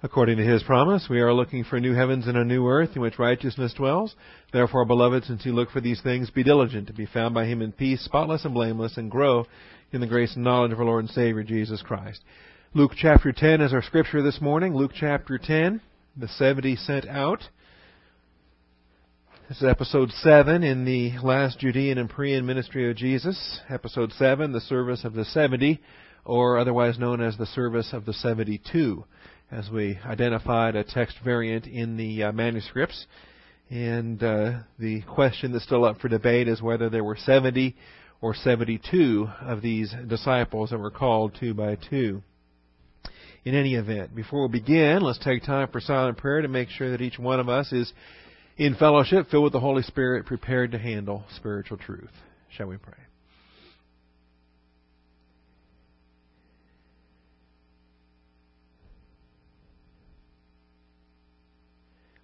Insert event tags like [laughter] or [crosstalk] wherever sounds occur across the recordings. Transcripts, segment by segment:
According to his promise, we are looking for new heavens and a new earth in which righteousness dwells. Therefore, beloved, since you look for these things, be diligent to be found by him in peace, spotless and blameless, and grow in the grace and knowledge of our Lord and Savior Jesus Christ. Luke chapter 10 is our scripture this morning. Luke chapter 10, the 70 sent out. This is episode 7 in the last Judean and Perean ministry of Jesus. Episode 7, the service of the 70, or otherwise known as the service of the 72 as we identified a text variant in the uh, manuscripts. And uh, the question that's still up for debate is whether there were 70 or 72 of these disciples that were called two by two. In any event, before we begin, let's take time for silent prayer to make sure that each one of us is in fellowship, filled with the Holy Spirit, prepared to handle spiritual truth. Shall we pray?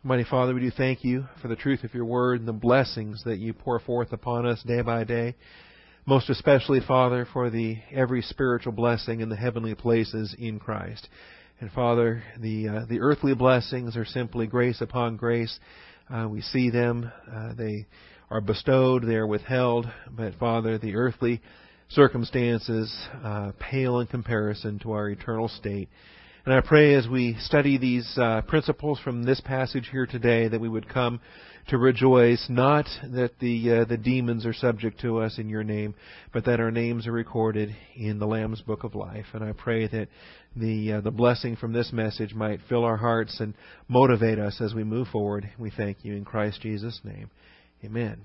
Mighty Father, we do thank you for the truth of your word and the blessings that you pour forth upon us day by day. Most especially, Father, for the every spiritual blessing in the heavenly places in Christ. And Father, the uh, the earthly blessings are simply grace upon grace. Uh, we see them; uh, they are bestowed, they are withheld. But Father, the earthly circumstances uh, pale in comparison to our eternal state. And I pray as we study these uh, principles from this passage here today that we would come to rejoice not that the uh, the demons are subject to us in your name, but that our names are recorded in the Lamb's book of life. And I pray that the uh, the blessing from this message might fill our hearts and motivate us as we move forward. We thank you in Christ Jesus' name. Amen.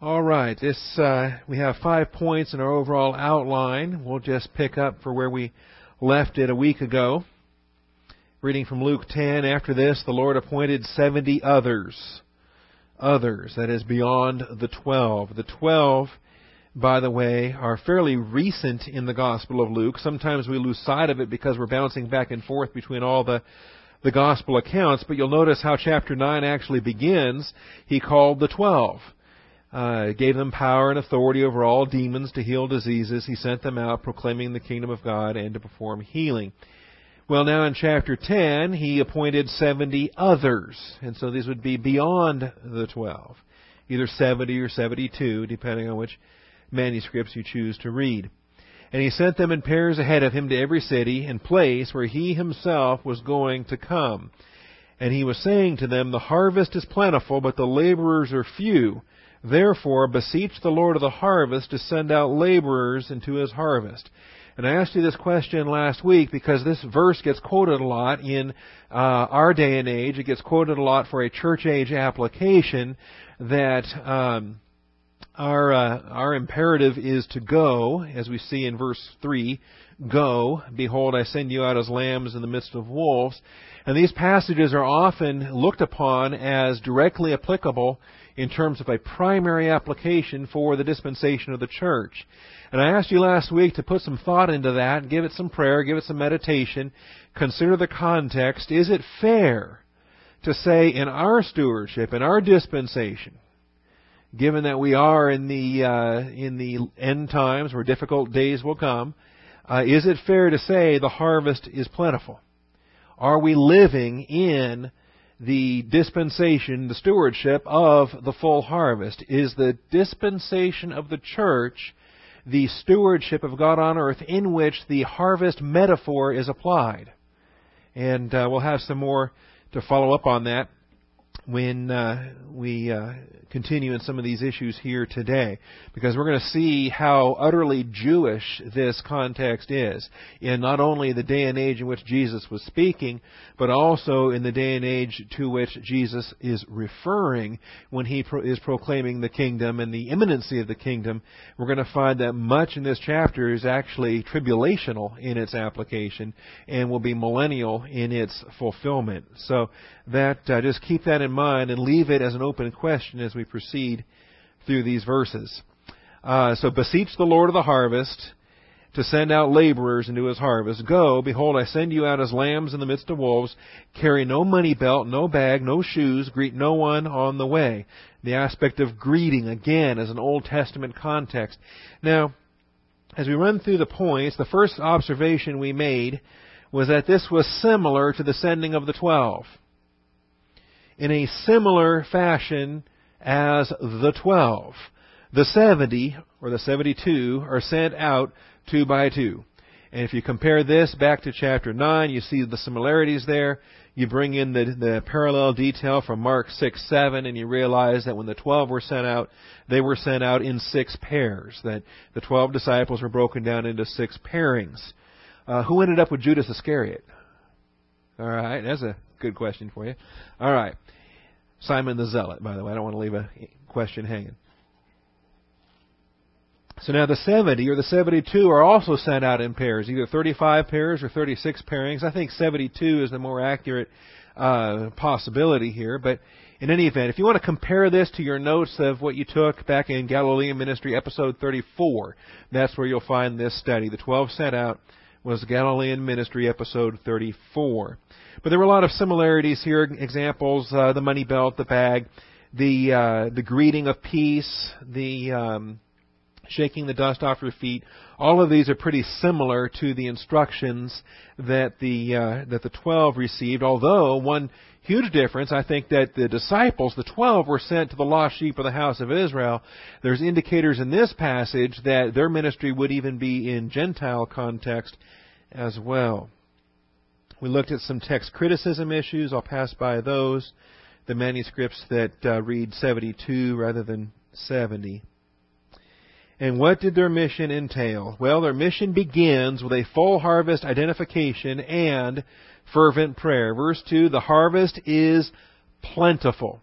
All right, this uh, we have five points in our overall outline. We'll just pick up for where we left it a week ago. Reading from Luke 10, after this, the Lord appointed 70 others. Others, that is beyond the 12. The 12, by the way, are fairly recent in the Gospel of Luke. Sometimes we lose sight of it because we're bouncing back and forth between all the the gospel accounts, but you'll notice how chapter 9 actually begins. He called the 12 uh, gave them power and authority over all demons to heal diseases. He sent them out proclaiming the kingdom of God and to perform healing. Well, now in chapter 10, he appointed 70 others. And so these would be beyond the 12. Either 70 or 72, depending on which manuscripts you choose to read. And he sent them in pairs ahead of him to every city and place where he himself was going to come. And he was saying to them, The harvest is plentiful, but the laborers are few. Therefore, beseech the Lord of the harvest to send out laborers into his harvest. And I asked you this question last week because this verse gets quoted a lot in uh, our day and age. It gets quoted a lot for a church age application that um, our uh, our imperative is to go, as we see in verse three. Go, behold, I send you out as lambs in the midst of wolves. And these passages are often looked upon as directly applicable in terms of a primary application for the dispensation of the church. And I asked you last week to put some thought into that, give it some prayer, give it some meditation, consider the context. Is it fair to say in our stewardship, in our dispensation, given that we are in the uh, in the end times where difficult days will come, uh, is it fair to say the harvest is plentiful? Are we living in the dispensation, the stewardship of the full harvest? Is the dispensation of the church the stewardship of God on earth in which the harvest metaphor is applied? And uh, we'll have some more to follow up on that when uh, we uh, continue in some of these issues here today, because we're going to see how utterly Jewish this context is in not only the day and age in which Jesus was speaking, but also in the day and age to which Jesus is referring when he pro- is proclaiming the kingdom and the imminency of the kingdom. We're going to find that much in this chapter is actually tribulational in its application and will be millennial in its fulfillment. So that uh, just keep that in mind and leave it as an open question as we proceed through these verses. Uh, so beseech the Lord of the harvest to send out laborers into his harvest. Go, behold, I send you out as lambs in the midst of wolves. Carry no money belt, no bag, no shoes. Greet no one on the way. The aspect of greeting, again, as an Old Testament context. Now, as we run through the points, the first observation we made was that this was similar to the sending of the twelve. In a similar fashion as the twelve. The seventy, or the seventy-two, are sent out two by two. And if you compare this back to chapter 9, you see the similarities there. You bring in the, the parallel detail from Mark 6, 7, and you realize that when the 12 were sent out, they were sent out in six pairs. That the 12 disciples were broken down into six pairings. Uh, who ended up with Judas Iscariot? All right, that's a good question for you. All right. Simon the Zealot, by the way. I don't want to leave a question hanging. So now the 70 or the 72 are also sent out in pairs, either 35 pairs or 36 pairings. I think 72 is the more accurate uh, possibility here. But in any event, if you want to compare this to your notes of what you took back in Galilean Ministry, episode 34, that's where you'll find this study. The 12 sent out was Galilean Ministry, episode 34. But there were a lot of similarities here. Examples: uh, the money belt, the bag, the uh, the greeting of peace, the um, shaking the dust off your feet. All of these are pretty similar to the instructions that the uh, that the twelve received. Although one huge difference, I think that the disciples, the twelve, were sent to the lost sheep of the house of Israel. There's indicators in this passage that their ministry would even be in Gentile context as well. We looked at some text criticism issues. I'll pass by those. The manuscripts that uh, read 72 rather than 70. And what did their mission entail? Well, their mission begins with a full harvest identification and fervent prayer. Verse 2, the harvest is plentiful.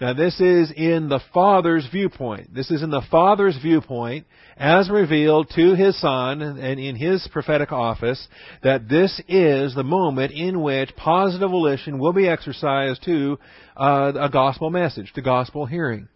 Now this is in the Father's viewpoint. This is in the Father's viewpoint as revealed to His Son and in His prophetic office that this is the moment in which positive volition will be exercised to uh, a gospel message, to gospel hearing.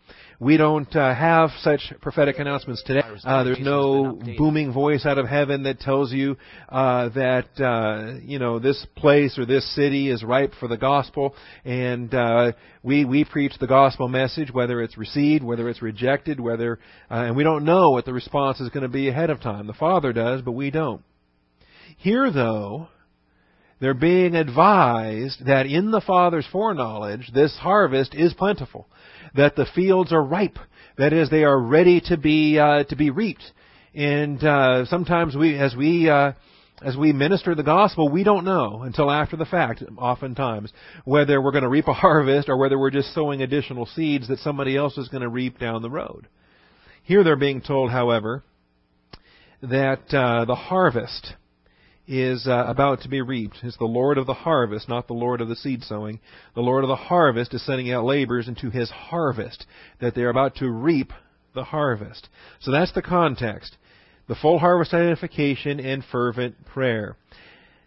We don't uh, have such prophetic announcements today. Uh, there's no booming voice out of heaven that tells you uh, that uh, you know this place or this city is ripe for the gospel, and uh, we we preach the gospel message, whether it's received, whether it's rejected, whether uh, and we don't know what the response is going to be ahead of time. The Father does, but we don't. Here, though, they're being advised that in the Father's foreknowledge, this harvest is plentiful that the fields are ripe. That is, they are ready to be uh, to be reaped. And uh, sometimes we, as we uh, as we minister the gospel, we don't know until after the fact, oftentimes, whether we're going to reap a [laughs] harvest or whether we're just sowing additional seeds that somebody else is going to reap down the road. Here they're being told, however, that uh, the harvest is uh, about to be reaped. It's the Lord of the harvest, not the Lord of the seed sowing. The Lord of the harvest is sending out laborers into his harvest, that they're about to reap the harvest. So that's the context. The full harvest identification and fervent prayer.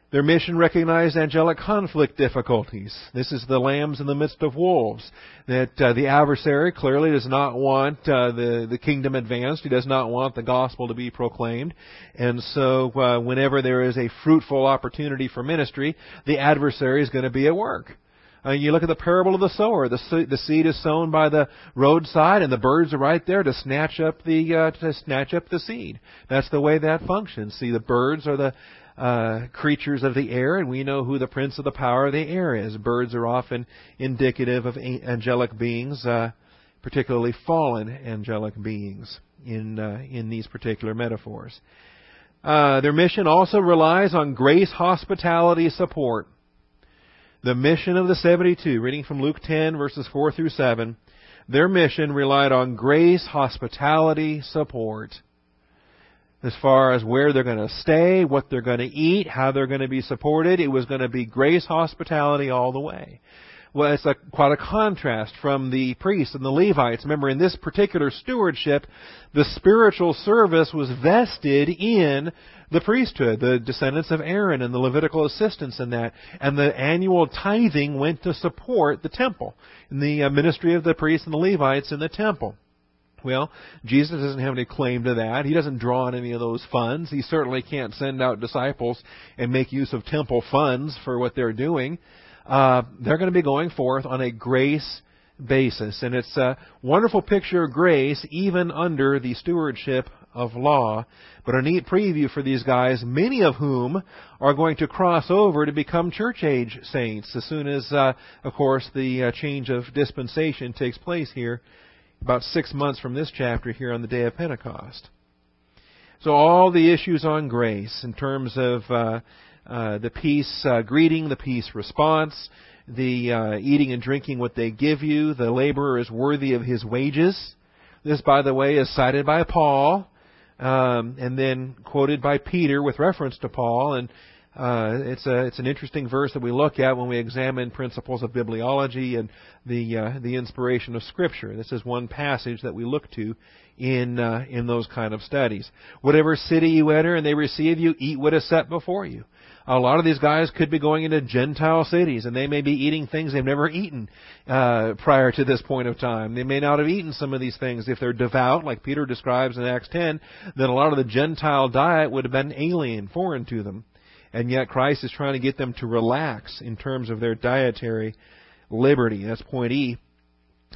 Their mission recognized angelic conflict difficulties. This is the lambs in the midst of wolves. That uh, the adversary clearly does not want uh, the the kingdom advanced. He does not want the gospel to be proclaimed. And so, uh, whenever there is a fruitful opportunity for ministry, the adversary is going to be at work. Uh, you look at the parable of the sower. The, the seed is sown by the roadside, and the birds are right there to snatch up the uh, to snatch up the seed. That's the way that functions. See, the birds are the uh, creatures of the air, and we know who the prince of the power of the air is. Birds are often indicative of angelic beings, uh, particularly fallen angelic beings in uh, in these particular metaphors. Uh, their mission also relies on grace, hospitality, support. The mission of the 72, reading from Luke 10, verses 4 through 7, their mission relied on grace, hospitality, support as far as where they're going to stay, what they're going to eat, how they're going to be supported. It was going to be grace hospitality all the way. Well, it's a, quite a contrast from the priests and the Levites. Remember, in this particular stewardship, the spiritual service was vested in the priesthood, the descendants of Aaron and the Levitical assistants in that. And the annual tithing went to support the temple, in the uh, ministry of the priests and the Levites in the temple. Well, Jesus doesn't have any claim to that. He doesn't draw on any of those funds. He certainly can't send out disciples and make use of temple funds for what they're doing. Uh, they're going to be going forth on a grace basis. And it's a wonderful picture of grace even under the stewardship of law. But a neat preview for these guys, many of whom are going to cross over to become church age saints as soon as, uh, of course, the uh, change of dispensation takes place here about six months from this chapter here on the day of Pentecost. So all the issues on grace in terms of uh, uh, the peace uh, greeting, the peace response, the uh, eating and drinking what they give you, the laborer is worthy of his wages. This, by the way, is cited by Paul um, and then quoted by Peter with reference to Paul. And uh, it's a it's an interesting verse that we look at when we examine principles of bibliology and the uh, the inspiration of Scripture. This is one passage that we look to in uh, in those kind of studies. Whatever city you enter and they receive you, eat what is set before you. A lot of these guys could be going into Gentile cities, and they may be eating things they've never eaten uh, prior to this point of time. They may not have eaten some of these things if they're devout, like Peter describes in Acts 10. Then a lot of the Gentile diet would have been alien, foreign to them, and yet Christ is trying to get them to relax in terms of their dietary liberty. That's point E.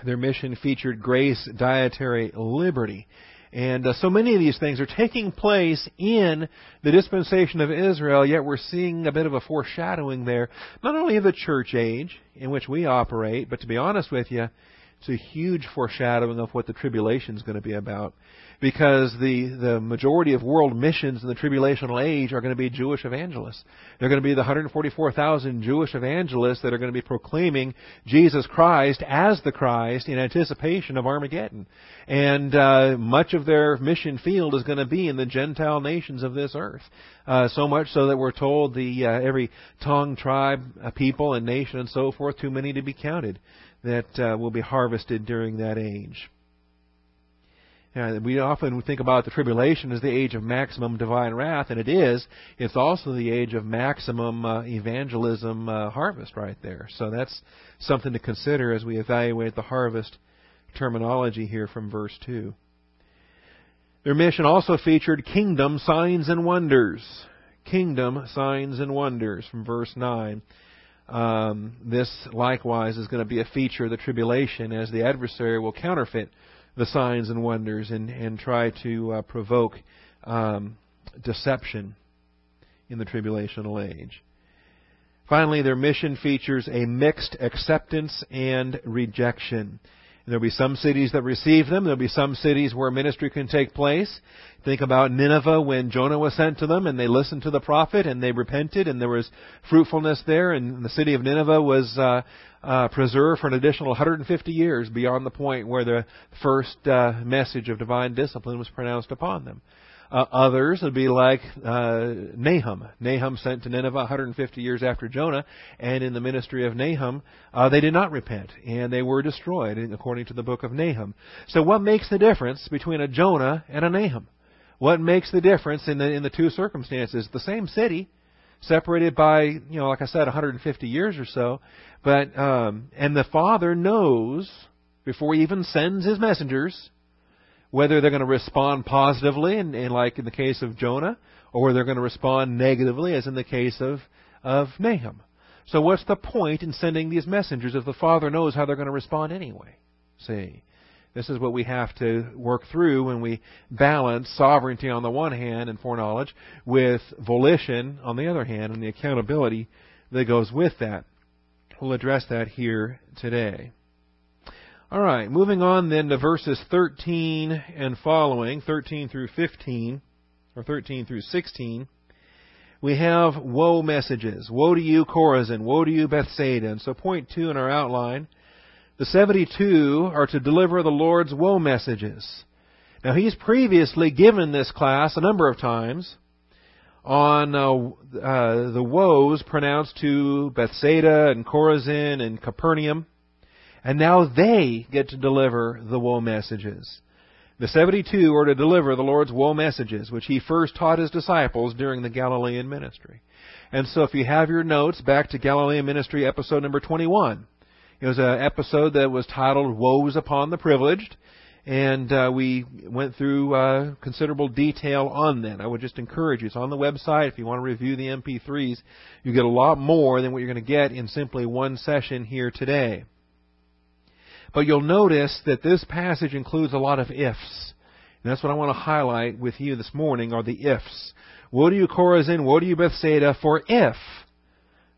Their mission featured grace, dietary liberty. And uh, so many of these things are taking place in the dispensation of Israel, yet we're seeing a bit of a foreshadowing there, not only of the church age in which we operate, but to be honest with you, it's a huge foreshadowing of what the tribulation is going to be about because the, the majority of world missions in the tribulational age are going to be Jewish evangelists. They're going to be the 144,000 Jewish evangelists that are going to be proclaiming Jesus Christ as the Christ in anticipation of Armageddon. And uh, much of their mission field is going to be in the Gentile nations of this earth. Uh, so much so that we're told the uh, every tongue, tribe, uh, people, and nation and so forth, too many to be counted, that uh, will be harvested during that age. Uh, we often think about the tribulation as the age of maximum divine wrath, and it is. It's also the age of maximum uh, evangelism uh, harvest right there. So that's something to consider as we evaluate the harvest terminology here from verse 2. Their mission also featured kingdom signs and wonders. Kingdom signs and wonders from verse 9. Um, this likewise is going to be a feature of the tribulation as the adversary will counterfeit the signs and wonders and, and try to uh, provoke um, deception in the tribulational age. Finally, their mission features a mixed acceptance and rejection. There'll be some cities that receive them. There'll be some cities where ministry can take place. Think about Nineveh when Jonah was sent to them and they listened to the prophet and they repented and there was fruitfulness there and the city of Nineveh was uh, uh, preserved for an additional 150 years beyond the point where the first uh, message of divine discipline was pronounced upon them. Uh, others would be like uh, Nahum. Nahum sent to Nineveh 150 years after Jonah, and in the ministry of Nahum, uh, they did not repent, and they were destroyed, according to the book of Nahum. So, what makes the difference between a Jonah and a Nahum? What makes the difference in the in the two circumstances? The same city, separated by you know, like I said, 150 years or so, but um, and the Father knows before he even sends his messengers whether they're going to respond positively, and, and like in the case of Jonah, or they're going to respond negatively, as in the case of of Nahum. So what's the point in sending these messengers if the Father knows how they're going to respond anyway? See. This is what we have to work through when we balance sovereignty on the one hand and foreknowledge with volition on the other hand and the accountability that goes with that. We'll address that here today. All right, moving on then to verses 13 and following, 13 through 15, or 13 through 16. We have woe messages. Woe to you, Chorazin. Woe to you, Bethsaida. And so point two in our outline, the 72 are to deliver the Lord's woe messages. Now he's previously given this class a number of times, on uh, uh, the woes pronounced to Bethsaida and Chorazin and Capernaum, and now they get to deliver the woe messages. The 72 are to deliver the Lord's woe messages, which he first taught his disciples during the Galilean ministry. And so if you have your notes back to Galilean ministry episode number 21, it was an episode that was titled Woes Upon the Privileged and uh, we went through uh, considerable detail on that. I would just encourage you. It's on the website. If you want to review the MP3s, you get a lot more than what you're going to get in simply one session here today. But you'll notice that this passage includes a lot of ifs. And that's what I want to highlight with you this morning are the ifs. Woe to you Chorazin, woe to you Bethsaida, for if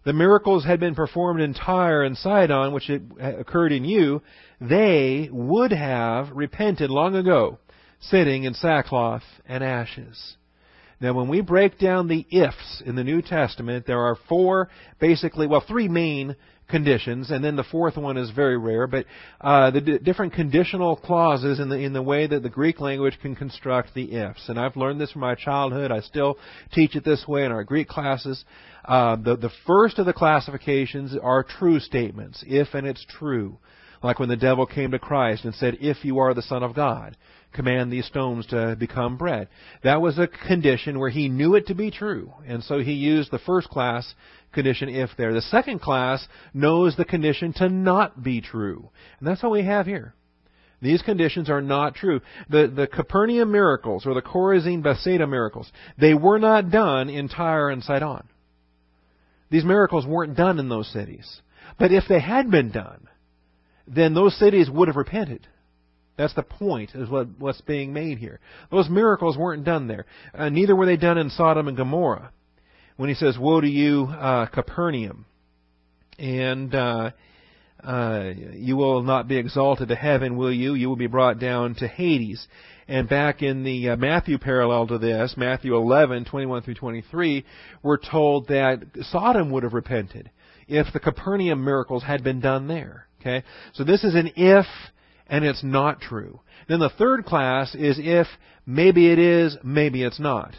the miracles had been performed in Tyre and Sidon, which occurred in you, they would have repented long ago, sitting in sackcloth and ashes. Now, when we break down the ifs in the New Testament, there are four, basically, well, three main conditions, and then the fourth one is very rare. But uh, the d- different conditional clauses in the in the way that the Greek language can construct the ifs, and I've learned this from my childhood. I still teach it this way in our Greek classes. Uh, the the first of the classifications are true statements, if and it's true, like when the devil came to Christ and said, "If you are the Son of God." command these stones to become bread. That was a condition where he knew it to be true, and so he used the first class condition if there. The second class knows the condition to not be true, and that's what we have here. These conditions are not true. The, the Capernaum miracles, or the Chorazin Bethsaida miracles, they were not done in Tyre and Sidon. These miracles weren't done in those cities. But if they had been done, then those cities would have repented. That's the point, is what, what's being made here. Those miracles weren't done there. Uh, neither were they done in Sodom and Gomorrah. When he says, Woe to you, uh, Capernaum, and uh, uh, you will not be exalted to heaven, will you? You will be brought down to Hades. And back in the uh, Matthew parallel to this, Matthew 11, 21 through 23, we're told that Sodom would have repented if the Capernaum miracles had been done there. Okay? So this is an if and it's not true. Then the third class is if maybe it is, maybe it's not.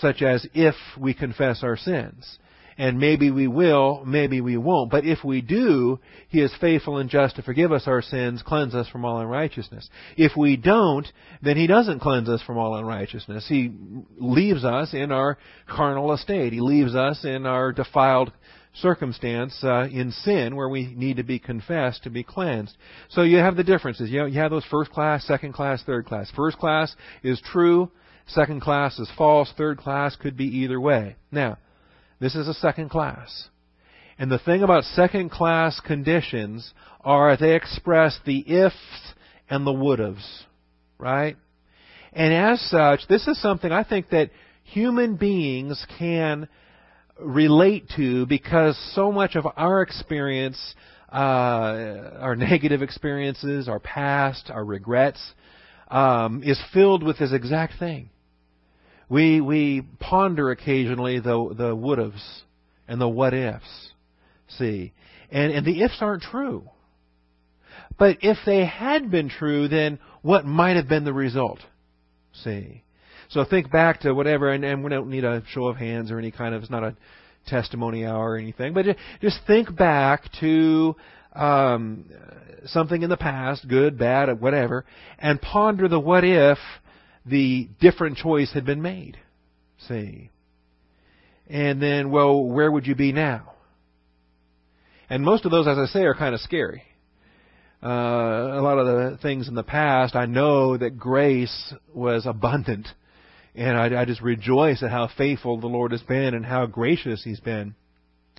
Such as if we confess our sins. And maybe we will, maybe we won't. But if we do, He is faithful and just to forgive us our sins, cleanse us from all unrighteousness. If we don't, then He doesn't cleanse us from all unrighteousness. He leaves us in our carnal estate. He leaves us in our defiled circumstance uh, in sin where we need to be confessed to be cleansed. So you have the differences. You, know, you have those first class, second class, third class. First class is true, second class is false, third class could be either way. Now, this is a second class. And the thing about second class conditions are they express the ifs and the would haves. Right? And as such, this is something I think that human beings can relate to because so much of our experience, uh, our negative experiences, our past, our regrets, um, is filled with this exact thing. We we ponder occasionally the the would haves and the what ifs. See, and and the ifs aren't true. But if they had been true, then what might have been the result? See. So think back to whatever, and, and we don't need a show of hands or any kind of, it's not a testimony hour or anything, but just think back to um, something in the past, good, bad, whatever, and ponder the what if the different choice had been made. See? And then, well, where would you be now? And most of those, as I say, are kind of scary. Uh, a lot of the things in the past, I know that grace was abundant and I, I just rejoice at how faithful the Lord has been and how gracious He's been.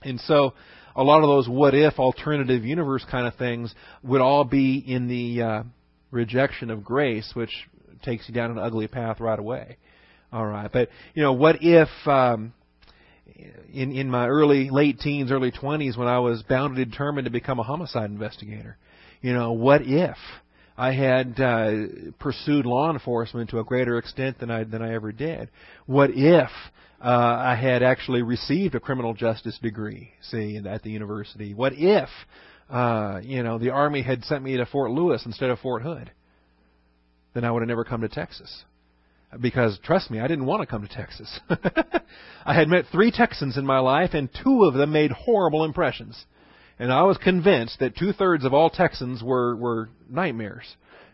And so, a lot of those what if alternative universe kind of things would all be in the uh, rejection of grace, which takes you down an ugly path right away. All right, but you know, what if um, in in my early late teens, early twenties, when I was bound and determined to become a homicide investigator, you know, what if I had uh, pursued law enforcement to a greater extent than I than I ever did. What if uh, I had actually received a criminal justice degree, see, at the university? What if uh, you know the army had sent me to Fort Lewis instead of Fort Hood? Then I would have never come to Texas. Because trust me, I didn't want to come to Texas. [laughs] I had met three Texans in my life, and two of them made horrible impressions. And I was convinced that two thirds of all Texans were, were nightmares.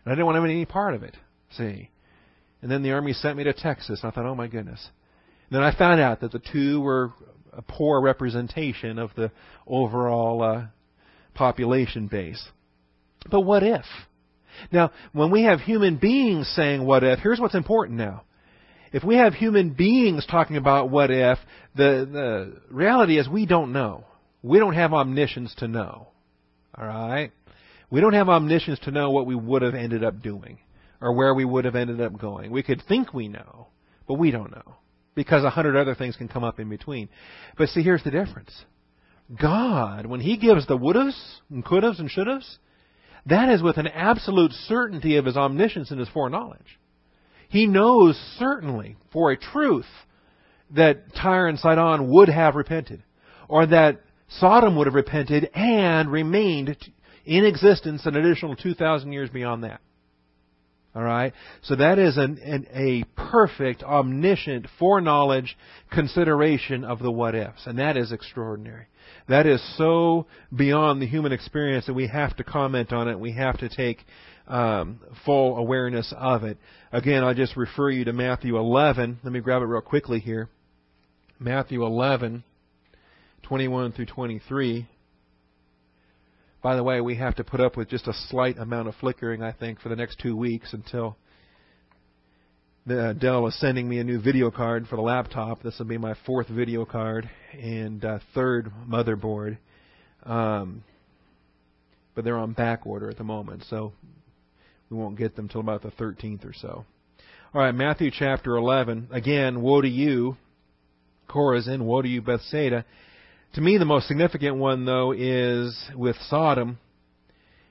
And I didn't want to have any part of it. See? And then the Army sent me to Texas. And I thought, oh my goodness. And then I found out that the two were a poor representation of the overall uh, population base. But what if? Now, when we have human beings saying what if, here's what's important now. If we have human beings talking about what if, the, the reality is we don't know. We don't have omniscience to know. All right? We don't have omniscience to know what we would have ended up doing. or where we would have ended up going. We could think we know, but we don't know because a hundred other things can come up in between. But see, here's the difference. God, when He gives the would-haves and could-haves and should-haves, that is with an absolute certainty of His omniscience and His foreknowledge. He knows certainly, for a truth, that Tyre and Sidon would have repented, or that Sodom would have repented and remained in existence an additional 2,000 years beyond that. All right? So that is an, an, a perfect, omniscient, foreknowledge consideration of the what ifs. And that is extraordinary. That is so beyond the human experience that we have to comment on it. We have to take um, full awareness of it. Again, I'll just refer you to Matthew 11. Let me grab it real quickly here. Matthew 11, 21 through 23. By the way, we have to put up with just a slight amount of flickering, I think, for the next two weeks until the, Dell is sending me a new video card for the laptop. This will be my fourth video card and uh, third motherboard. Um, but they're on back order at the moment, so we won't get them till about the 13th or so. All right, Matthew chapter 11. Again, woe to you, Chorazin, woe to you, Bethsaida. To me, the most significant one, though, is with Sodom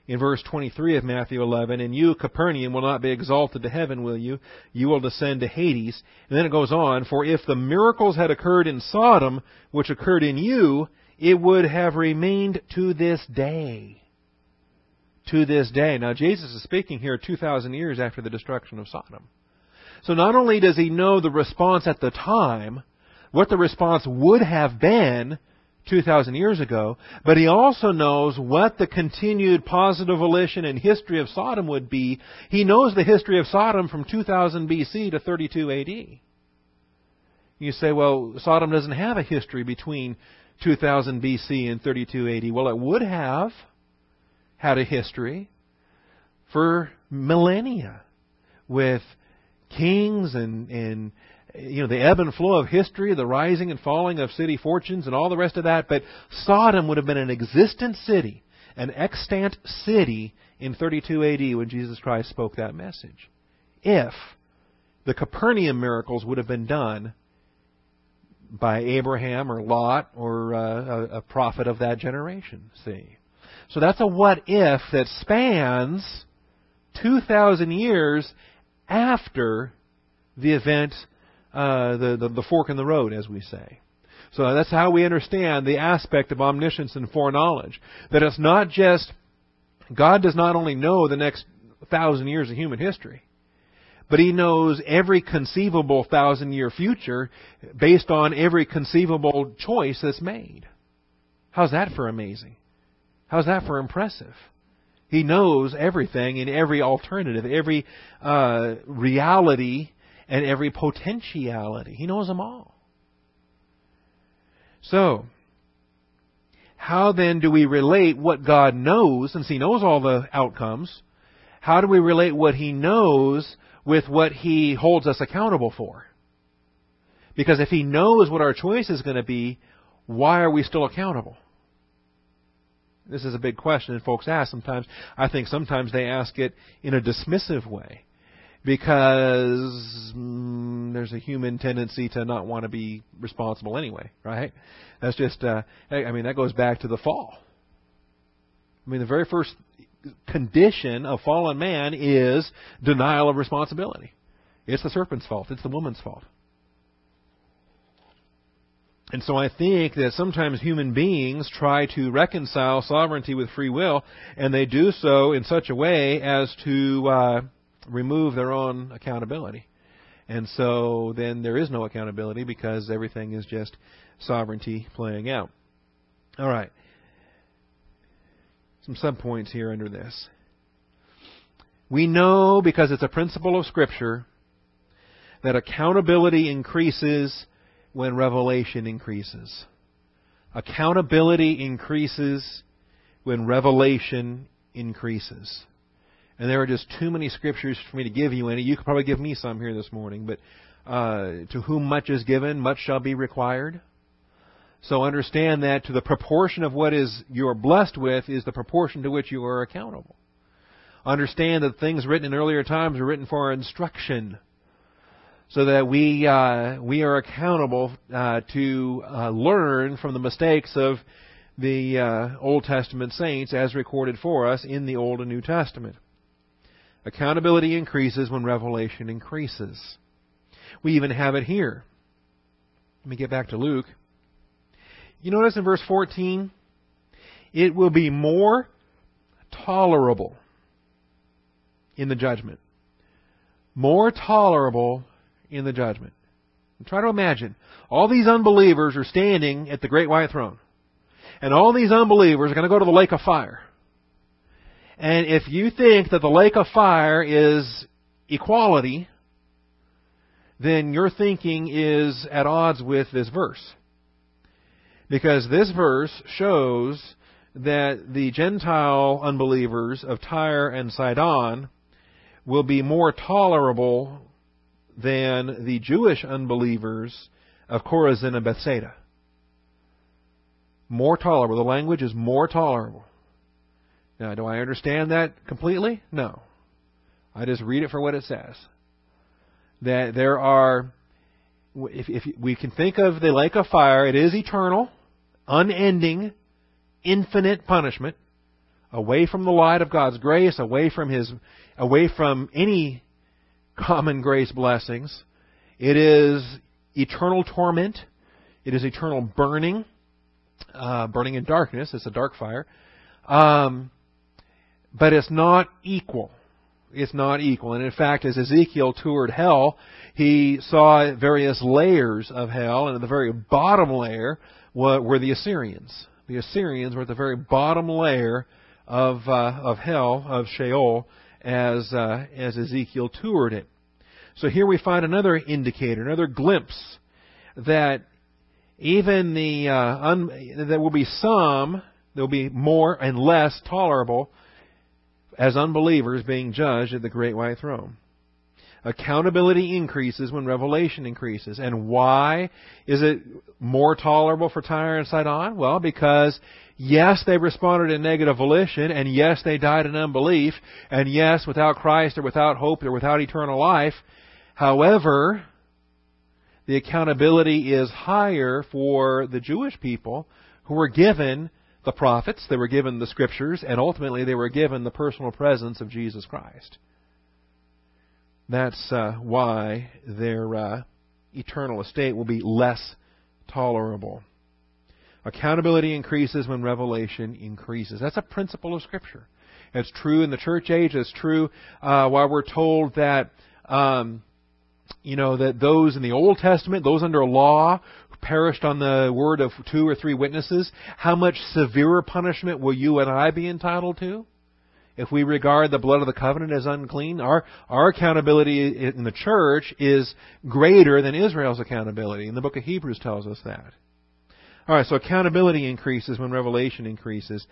in verse 23 of Matthew 11. And you, Capernaum, will not be exalted to heaven, will you? You will descend to Hades. And then it goes on, For if the miracles had occurred in Sodom, which occurred in you, it would have remained to this day. To this day. Now, Jesus is speaking here 2,000 years after the destruction of Sodom. So not only does he know the response at the time, what the response would have been 2,000 years ago, but he also knows what the continued positive volition and history of Sodom would be. He knows the history of Sodom from 2000 BC to 32 AD. You say, well, Sodom doesn't have a history between 2000 BC and 32 AD. Well, it would have had a history for millennia with kings and, and you know, the ebb and flow of history, the rising and falling of city fortunes and all the rest of that, but Sodom would have been an existent city, an extant city in 32 AD when Jesus Christ spoke that message. If the Capernaum miracles would have been done by Abraham or Lot or uh, a, a prophet of that generation, see. So that's a what if that spans 2,000 years after the event uh, the, the, the fork in the road, as we say. So that's how we understand the aspect of omniscience and foreknowledge. That it's not just, God does not only know the next thousand years of human history, but He knows every conceivable thousand year future based on every conceivable choice that's made. How's that for amazing? How's that for impressive? He knows everything in every alternative, every uh, reality and every potentiality. He knows them all. So, how then do we relate what God knows, since He knows all the outcomes, how do we relate what He knows with what He holds us accountable for? Because if He knows what our choice is going to be, why are we still accountable? This is a big question that folks ask sometimes. I think sometimes they ask it in a dismissive way because mm, there's a human tendency to not want to be responsible anyway, right? That's just, uh, I mean, that goes back to the fall. I mean, the very first condition of fallen man is denial of responsibility. It's the serpent's fault. It's the woman's fault. And so I think that sometimes human beings try to reconcile sovereignty with free will, and they do so in such a way as to uh, remove their own accountability. And so then there is no accountability because everything is just sovereignty playing out. All right. Some subpoints here under this. We know because it's a principle of Scripture that accountability increases when revelation increases. Accountability increases when revelation increases. And there are just too many scriptures for me to give you any. You could probably give me some here this morning, but uh, to whom much is given, much shall be required. So understand that to the proportion of what is you're blessed with is the proportion to which you are accountable. understand that things written in earlier times were written for our instruction, so that we uh, we are accountable uh, to uh, learn from the mistakes of the uh, Old Testament saints as recorded for us in the Old and New Testament. Accountability increases when revelation increases. We even have it here. Let me get back to Luke. You notice in verse 14, it will be more tolerable in the judgment. More tolerable in the judgment. And try to imagine. All these unbelievers are standing at the great white throne. And all these unbelievers are going to go to the lake of fire. And if you think that the lake of fire is equality, then your thinking is at odds with this verse. Because this verse shows that the Gentile unbelievers of Tyre and Sidon will be more tolerable than the Jewish unbelievers of Chorazin and Bethsaida. More tolerable. The language is more tolerable. Now, do I understand that completely? No. I just read it for what it says. That there are, if, if we can think of the lake of fire, it is eternal, unending, infinite punishment, away from the light of God's grace, away from His, away from any common grace blessings. It is eternal torment. It is eternal burning, uh, burning in darkness. It's a dark fire. Um, but it's not equal. It's not equal. And in fact, as Ezekiel toured hell, he saw various layers of hell, and at the very bottom layer were the Assyrians. The Assyrians were at the very bottom layer of uh, of hell of Sheol as uh, as Ezekiel toured it. So here we find another indicator, another glimpse that even the uh, un, there will be some, there will be more and less tolerable as unbelievers being judged at the great white throne. Accountability increases when revelation increases. And why is it more tolerable for Tyre and Sidon? Well, because yes, they responded in negative volition, and yes, they died in unbelief, and yes, without Christ or without hope or without eternal life. However, the accountability is higher for the Jewish people who were given the prophets, they were given the scriptures, and ultimately they were given the personal presence of Jesus Christ. That's uh, why their uh, eternal estate will be less tolerable. Accountability increases when revelation increases. That's a principle of Scripture. It's true in the church age. It's true uh, while we're told that um, you know that those in the Old Testament, those under law, perished on the word of two or three witnesses, how much severer punishment will you and I be entitled to? If we regard the blood of the covenant as unclean, our, our accountability in the church is greater than Israel's accountability. And the book of Hebrews tells us that. Alright, so accountability increases when revelation increases.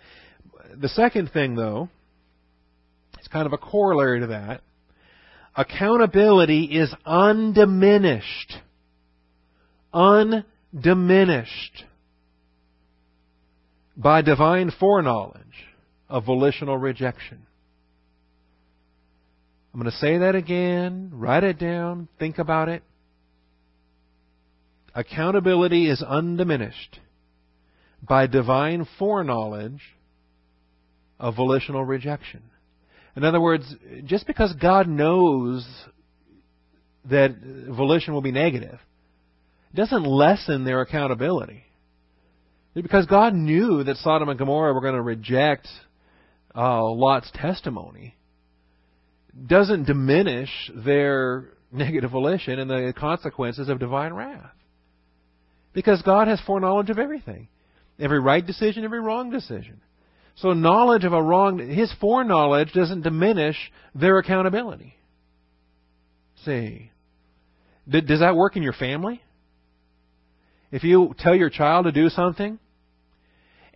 The second thing, though, is kind of a corollary to that. Accountability is undiminished. Undiminished diminished by divine foreknowledge of volitional rejection. I'm going to say that again. Write it down. Think about it. Accountability is undiminished by divine foreknowledge of volitional rejection. In other words, just because God knows that volition will be negative doesn't lessen their accountability. Because God knew that Sodom and Gomorrah were going to reject uh, Lot's testimony, doesn't diminish their [laughs] negative volition and the consequences of divine wrath. Because God has foreknowledge of everything every right decision, every wrong decision. So, knowledge of a wrong, His foreknowledge doesn't diminish their accountability. See? Does that work in your family? If you tell your child to do something,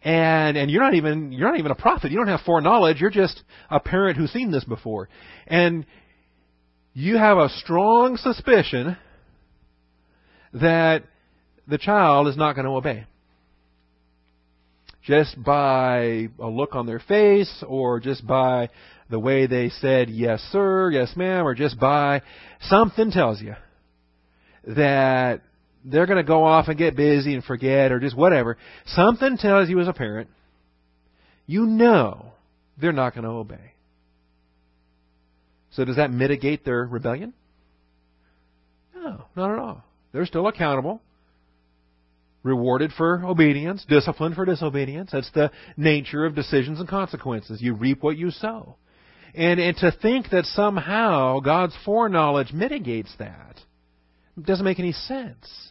and and you're not even you're not even a prophet. You don't have foreknowledge. You're just a parent who's seen this before, and you have a strong suspicion that the child is not going to obey. Just by a look on their face, or just by the way they said yes sir, yes ma'am, or just by something tells you that they're going to go off and get busy and forget or just whatever. Something tells you as a parent, you know they're not going to obey. So does that mitigate their rebellion? No, not at all. They're still accountable rewarded for obedience, disciplined for disobedience. That's the nature of decisions and consequences. You reap what you sow. And, and to think that somehow God's foreknowledge mitigates that doesn't make any sense.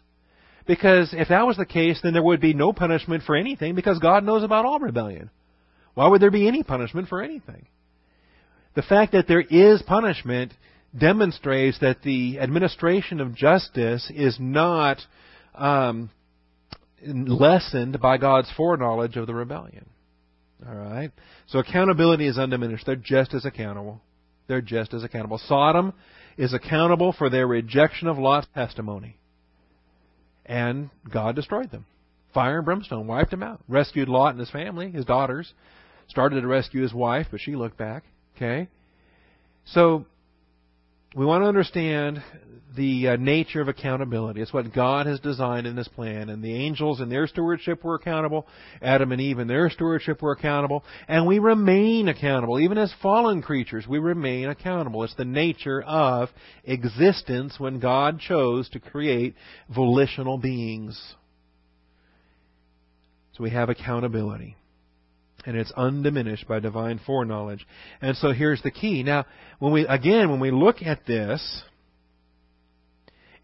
Because if that was the case, then there would be no punishment for anything because God knows about all rebellion. Why would there be any punishment for anything? The fact that there is punishment demonstrates that the administration of justice is not um, lessened by God's foreknowledge of the rebellion. All right? So accountability is undiminished. They're just as accountable. They're just as accountable. Sodom is accountable for their rejection of Lot's testimony. And God destroyed them. Fire and brimstone wiped them out. Rescued Lot and his family, his daughters. Started to rescue his wife, but she looked back. Okay? So we want to understand the uh, nature of accountability. It's what God has designed in His plan. And the angels in their stewardship were accountable. Adam and Eve in their stewardship were accountable. And we remain accountable. Even as fallen creatures, we remain accountable. It's the nature of existence when God chose to create volitional beings. So we have accountability and it's undiminished by divine foreknowledge. And so here's the key. Now, when we again, when we look at this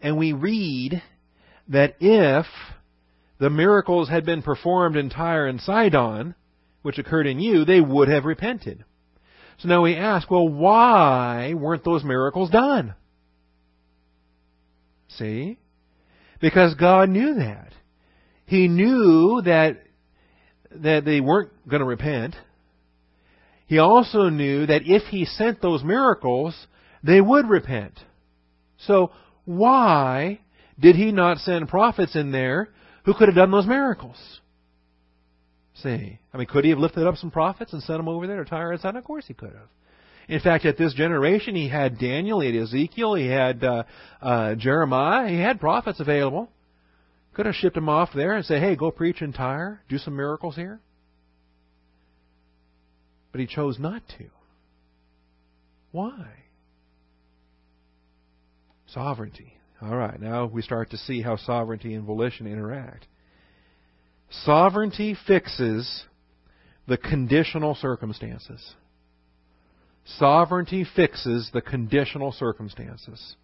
and we read that if the miracles had been performed in Tyre and Sidon, which occurred in you, they would have repented. So now we ask, well, why weren't those miracles done? See? Because God knew that. He knew that that they weren't going to repent. He also knew that if he sent those miracles, they would repent. So why did he not send prophets in there who could have done those miracles? See, I mean, could he have lifted up some prophets and sent them over there to Tyre and Sidon? Of course he could have. In fact, at this generation, he had Daniel, he had Ezekiel, he had uh, uh, Jeremiah, he had prophets available. Could have shipped him off there and say, hey, go preach in Tyre, do some miracles here. But he chose not to. Why? Sovereignty. All right, now we start to see how sovereignty and volition interact. Sovereignty fixes the conditional circumstances. Sovereignty fixes the conditional circumstances.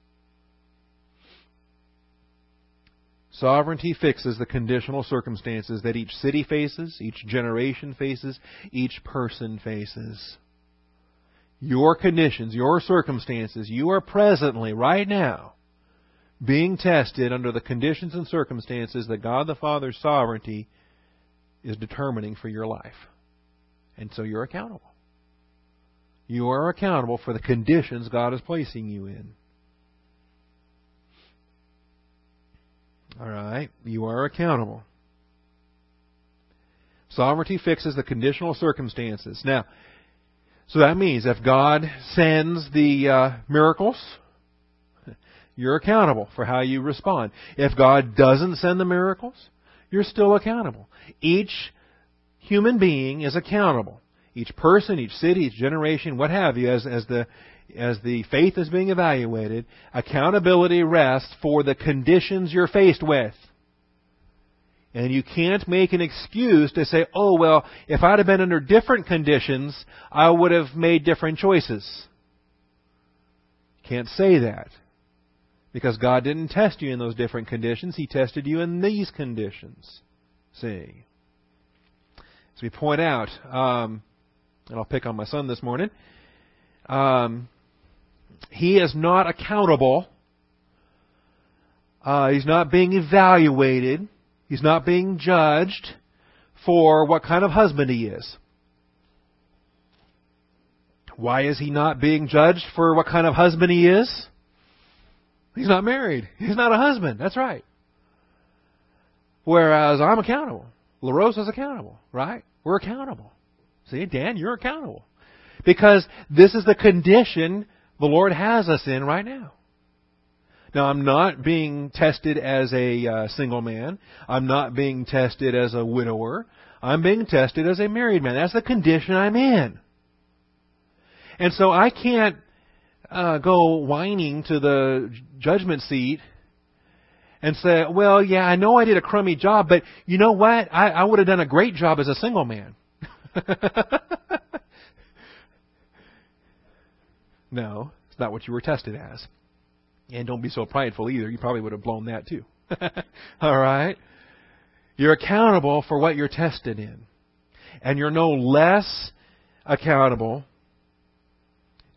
Sovereignty fixes the conditional circumstances that each city faces, each generation faces, each person faces. Your conditions, your circumstances, you are presently, right now, being tested under the conditions and circumstances that God the Father's sovereignty is determining for your life. And so you're accountable. You are accountable for the conditions God is placing you in. All right? You are accountable. Sovereignty fixes the conditional circumstances. Now, so that means if God sends the uh, miracles, [laughs] you're accountable for how you respond. If God doesn't send the miracles, you're still accountable. Each human being is accountable. Each person, each city, each generation, what have you, as, as the as the faith is being evaluated, accountability rests for the conditions you're faced with. And you can't make an excuse to say, oh, well, if I'd have been under different conditions, I would have made different choices. Can't say that. Because God didn't test you in those different conditions. He tested you in these conditions. See? As we point out, um, and I'll pick on my son this morning, um, he is not accountable. Uh, he's not being evaluated. He's not being judged for what kind of husband he is. Why is he not being judged for what kind of husband he is? He's not married. He's not a husband. That's right. Whereas I'm accountable. LaRosa's accountable, right? We're accountable. See, Dan, you're accountable. Because this is the condition the Lord has us in right now. Now, I'm not being tested as a uh, single man. I'm not being tested as a widower. I'm being tested as a married man. That's the condition I'm in. And so I can't uh, go whining to the judgment seat and say, well, yeah, I know I did a crummy job, but you know what? I, I would have done a great job as a single man. [laughs] no, it's not what you were tested as. And don't be so prideful either. You probably would have blown that too. [laughs] All right? You're accountable for what you're tested in. And you're no less accountable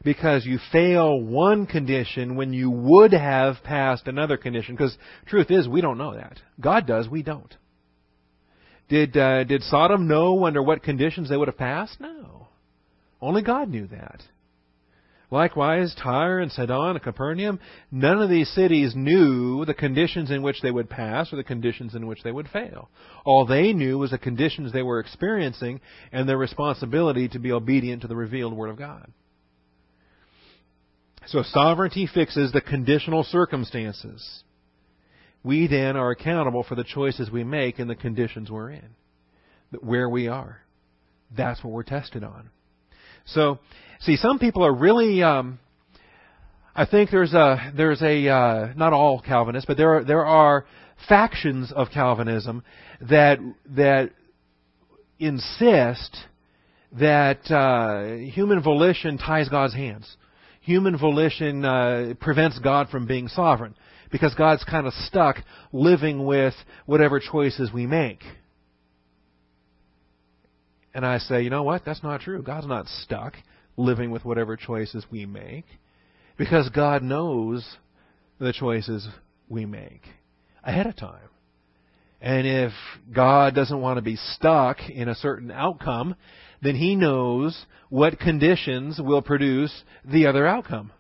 because you fail one condition when you would have passed another condition. Because truth is, we don't know that. God does, we don't. Did uh, did Sodom know under what conditions they would have passed? No. Only God knew that. Likewise, Tyre and Sidon and Capernaum, none of these cities knew the conditions in which they would pass or the conditions in which they would fail. All they knew was the conditions they were experiencing and their responsibility to be obedient to the revealed Word of God. So sovereignty fixes the conditional circumstances. We then are accountable for the choices we make and the conditions we're in, where we are. That's what we're tested on. So, see, some people are really. Um, I think there's a there's a uh, not all Calvinists, but there are there are factions of Calvinism that that insist that uh, human volition ties God's hands human volition uh, prevents God from being sovereign because God's kind of stuck living with whatever choices we make. And I say, you know what? That's not true. God's not stuck living with whatever choices we make because God knows the choices we make ahead of time. And if God doesn't want to be stuck in a certain outcome, then he knows what conditions will produce the other outcome.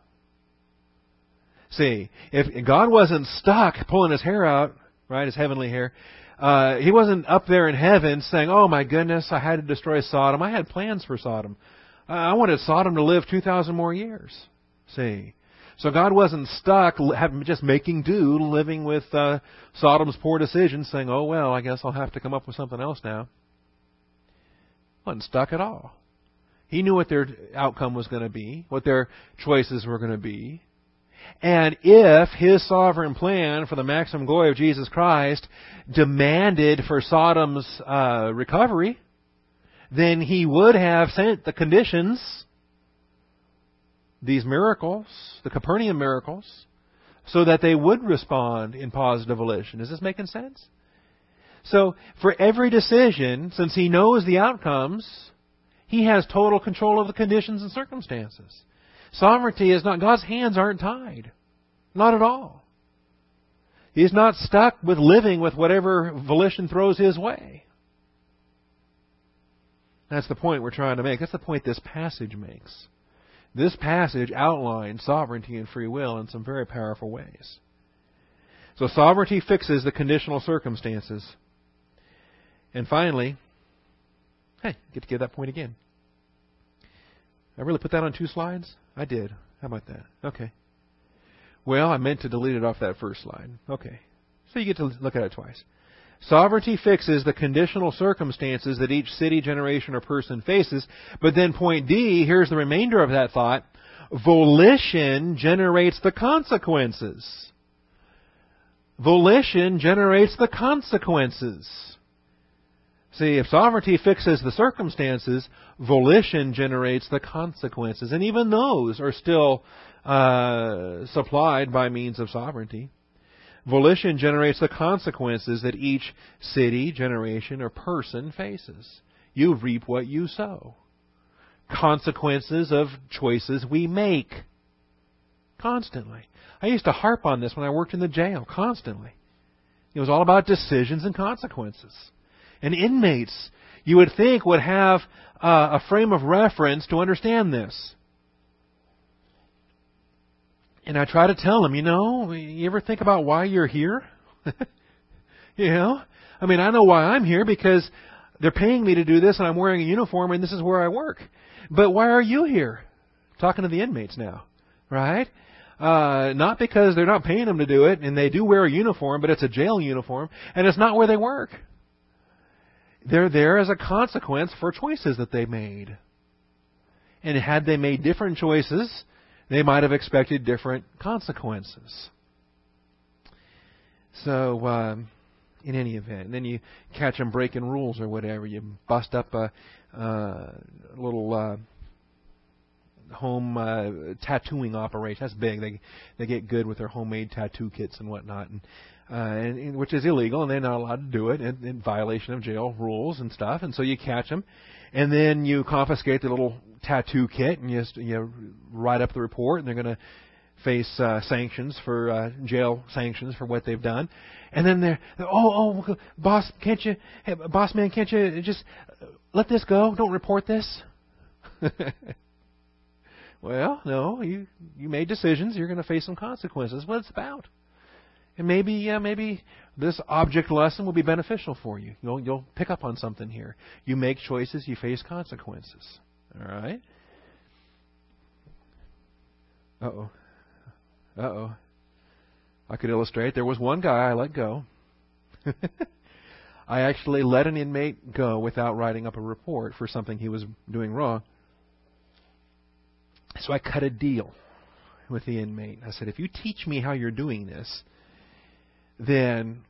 See, if God wasn't stuck pulling his hair out, right, his heavenly hair, uh, he wasn't up there in heaven saying, "Oh my goodness, I had to destroy Sodom. I had plans for Sodom. I wanted Sodom to live two thousand more years." See, so God wasn't stuck just making do, living with uh, Sodom's poor decisions, saying, "Oh well, I guess I'll have to come up with something else now." wasn't stuck at all. He knew what their outcome was going to be, what their choices were going to be. And if his sovereign plan for the maximum glory of Jesus Christ demanded for Sodom's uh, recovery, then he would have sent the conditions, these miracles, the Capernaum miracles, so that they would respond in positive volition. Is this making sense? So, for every decision, since he knows the outcomes, he has total control of the conditions and circumstances. Sovereignty is not, God's hands aren't tied. Not at all. He's not stuck with living with whatever volition throws his way. That's the point we're trying to make. That's the point this passage makes. This passage outlines sovereignty and free will in some very powerful ways. So sovereignty fixes the conditional circumstances. And finally, hey, get to give that point again. I really put that on two slides? I did. How about that? Okay. Well, I meant to delete it off that first slide. Okay. So you get to look at it twice. Sovereignty fixes the conditional circumstances that each city, generation, or person faces. But then point D, here's the remainder of that thought. Volition generates the consequences. Volition generates the consequences. See, if sovereignty fixes the circumstances, volition generates the consequences. And even those are still uh, supplied by means of sovereignty. Volition generates the consequences that each city, generation, or person faces. You reap what you sow. Consequences of choices we make. Constantly. I used to harp on this when I worked in the jail. Constantly. It was all about decisions and consequences and inmates, you would think, would have uh, a frame of reference to understand this. And I try to tell them, you know, you ever think about why you're here? [laughs] you know? I mean, I know why I'm here because they're paying me to do this, and I'm wearing a uniform, and this is where I work. But why are you here? Talking to the inmates now, right? Uh, not because they're not paying them to do it, and they do wear a uniform, but it's a jail uniform, and it's not where they work. They're there as a consequence for choices that they made. And had they made different choices, they might have expected different consequences. So, um, in any event, and then you catch them breaking rules or whatever. You bust up a uh, little uh, home uh, tattooing operation. That's big. They they get good with their homemade tattoo kits and whatnot, and, uh, and, and which is illegal, and they're not allowed to do it in, in violation of jail rules and stuff. And so you catch them, and then you confiscate the little tattoo kit, and you just, you write up the report, and they're going to face uh, sanctions for uh, jail sanctions for what they've done. And then they're, oh, oh, boss, can't you, hey, boss man, can't you just let this go? Don't report this. [laughs] Well, no, you you made decisions. You're going to face some consequences. What it's about. And maybe uh, maybe this object lesson will be beneficial for you. You'll you'll pick up on something here. You make choices. You face consequences. All right. Uh oh. Uh oh. I could illustrate. There was one guy I let go. [laughs] I actually let an inmate go without writing up a report for something he was doing wrong. So I cut a deal with the inmate. I said, if you teach me how you're doing this, then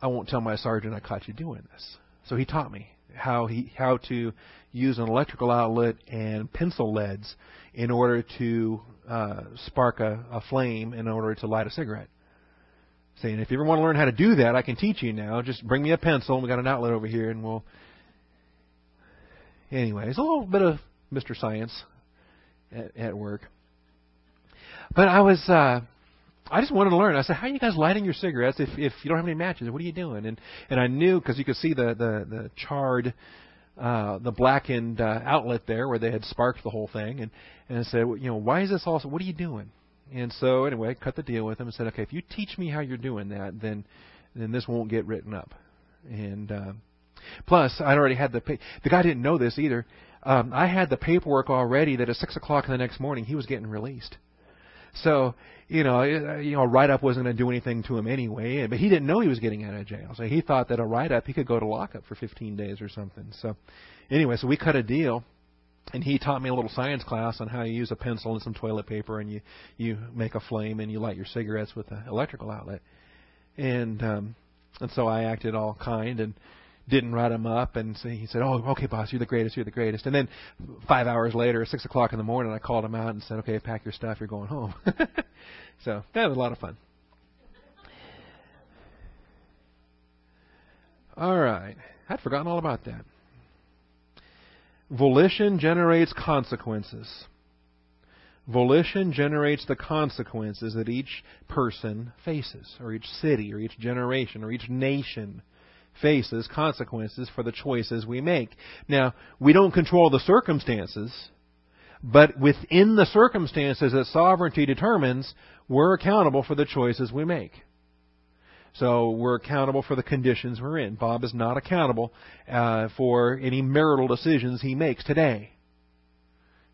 I won't tell my sergeant I caught you doing this. So he taught me how he how to use an electrical outlet and pencil leads in order to uh, spark a, a flame in order to light a cigarette. Saying, if you ever want to learn how to do that, I can teach you now. Just bring me a pencil. and We got an outlet over here, and we'll. Anyway, it's a little bit of Mr. Science at, at work. But I was, uh, I just wanted to learn. I said, "How are you guys lighting your cigarettes if if you don't have any matches? What are you doing?" And and I knew because you could see the the the charred, uh, the blackened uh, outlet there where they had sparked the whole thing. And and I said, well, you know, why is this also? What are you doing? And so anyway, I cut the deal with him and said, "Okay, if you teach me how you're doing that, then then this won't get written up." And uh, plus, I'd already had the pay- the guy didn't know this either um, I had the paperwork already that at six o'clock the next morning he was getting released. So, you know, you know, a write up wasn't going to do anything to him anyway. But he didn't know he was getting out of jail, so he thought that a write up he could go to lockup for 15 days or something. So, anyway, so we cut a deal, and he taught me a little science class on how you use a pencil and some toilet paper, and you you make a flame and you light your cigarettes with an electrical outlet. And um, and so I acted all kind and didn't write him up, and he said, "Oh, okay, boss, you're the greatest, you're the greatest." And then five hours later, six o'clock in the morning, I called him out and said, "Okay, pack your stuff, you're going home." [laughs] so that was a lot of fun. All right, I'd forgotten all about that. Volition generates consequences. Volition generates the consequences that each person faces, or each city, or each generation, or each nation faces consequences for the choices we make. Now, we don't control the circumstances, but within the circumstances that sovereignty determines, we're accountable for the choices we make. So we're accountable for the conditions we're in. Bob is not accountable uh, for any marital decisions he makes today.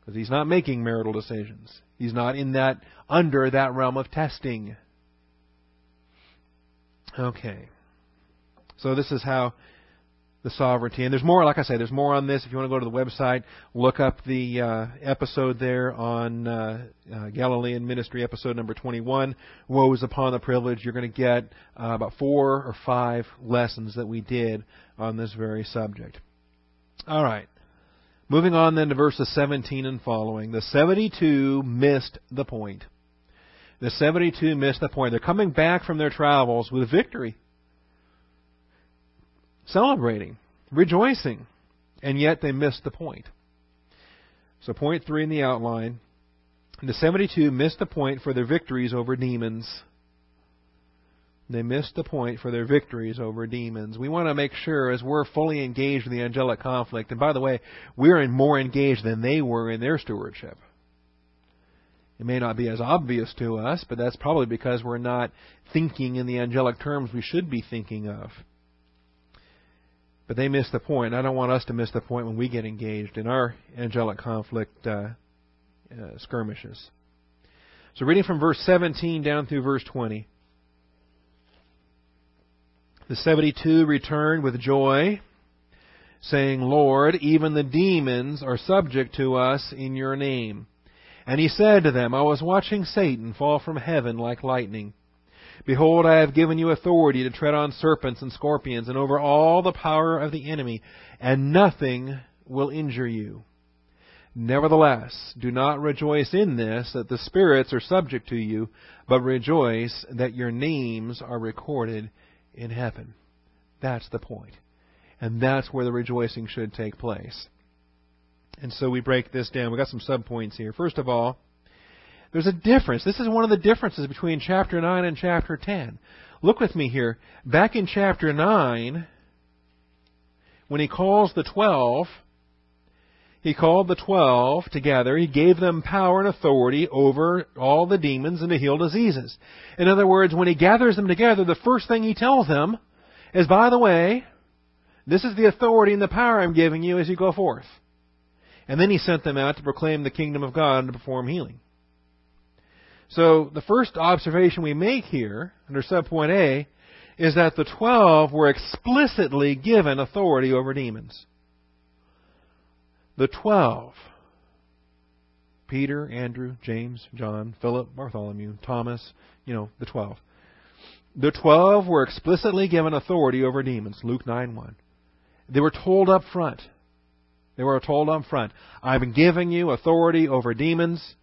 Because he's not making marital decisions. He's not in that under that realm of testing. Okay. So this is how the sovereignty. And there's more, like I say, there's more on this. If you want to go to the website, look up the uh, episode there on uh, uh, Galilean Ministry, episode number 21, Woes Upon the Privilege. You're going to get uh, about four or five lessons that we did on this very subject. All right. Moving on then to verses 17 and following. The 72 missed the point. The 72 missed the point. They're coming back from their travels with victory celebrating, rejoicing, and yet they missed the point. So, point three in the outline the 72 missed the point for their victories over demons. They missed the point for their victories over demons. We want to make sure, as we're fully engaged in the angelic conflict, and by the way, we're more engaged than they were in their stewardship. It may not be as obvious to us, but that's probably because we're not thinking in the angelic terms we should be thinking of. But they miss the point. I don't want us to miss the point when we get engaged in our angelic conflict uh, uh, skirmishes. So, reading from verse 17 down through verse 20. The 72 returned with joy, saying, Lord, even the demons are subject to us in your name. And he said to them, I was watching Satan fall from heaven like lightning. Behold, I have given you authority to tread on serpents and scorpions and over all the power of the enemy, and nothing will injure you. Nevertheless, do not rejoice in this that the spirits are subject to you, but rejoice that your names are recorded in heaven. That's the point. And that's where the rejoicing should take place. And so we break this down. We've got some subpoints here. First of all, there's a difference. This is one of the differences between chapter 9 and chapter 10. Look with me here. Back in chapter 9, when he calls the twelve, he called the twelve together. He gave them power and authority over all the demons and to heal diseases. In other words, when he gathers them together, the first thing he tells them is, by the way, this is the authority and the power I'm giving you as you go forth. And then he sent them out to proclaim the kingdom of God and to perform healing. So the first observation we make here, under subpoint A, is that the twelve were explicitly given authority over demons. The twelve Peter, Andrew, James, John, Philip, Bartholomew, Thomas, you know, the twelve. The twelve were explicitly given authority over demons, Luke 9 1. They were told up front. They were told up front, I've giving you authority over demons.